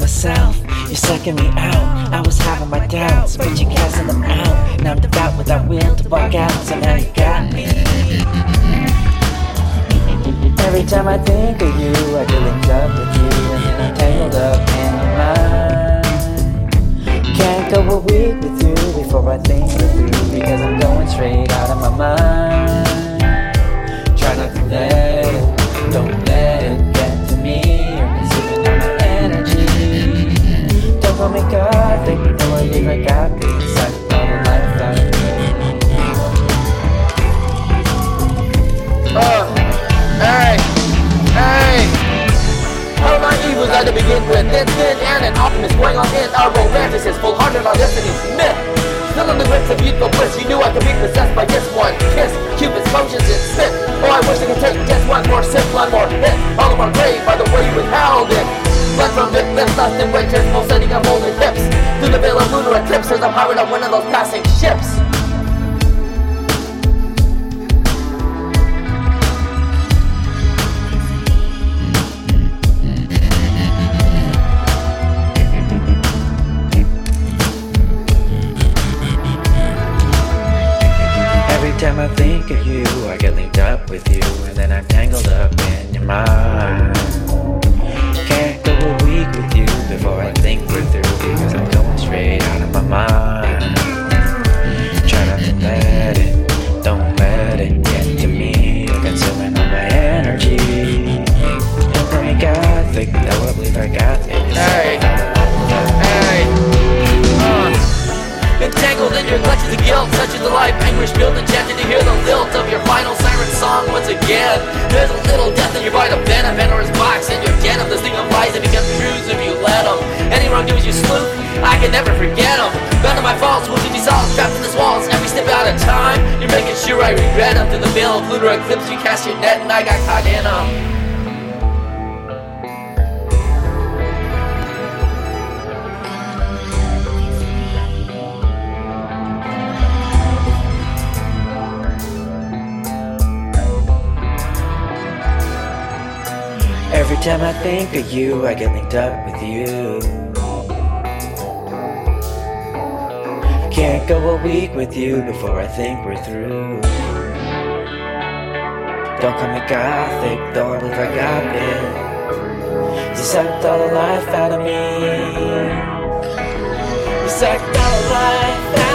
but you're sucking me out. I was having my doubts with you casting them out. Now I'm devout without will to walk out, so now you got me. Time I think of you, I get linked up with you, and then I'm tangled up in your mind. Can't go a week with you before I think of you, because I'm going straight to begin with? Then, then, and an optimist going on in a romanticist, full-hearted on destiny's myth. Still in the grips of youthful bliss, you knew I could be possessed by just one kiss. Cupid's potions and spit. Oh, I wish I could take just one more sip, one more hit. All of our grave by the way you withheld it. Blood from it, lips, lust and winters, pulsating on molded hips. Through the veil of lunar eclipses, I'm powered on one of those passing ships. I think of you, I get linked up with you, and then I'm tangled up in your mind. Can't go a week with you before I think we're through, because I'm going straight out of my mind. Life anguish built, enchanted to hear the lilt of your final siren song once again. There's a little death in your bite of venom, Pandora's box, and your den of this thing of lies that become truths if you let them. Any wrongdoers you sleuth, I can never forget them. None of my faults will be dissolved, trapped in this walls, every step out of time. You're making sure I regret them. Through the veil of lunar eclipse, you cast your net, and I got caught in them. Every time I think of you, I get linked up with you. Can't go a week with you before I think we're through. Don't call me gothic, don't believe I got it. You sucked all the life out of me. You sucked all the life out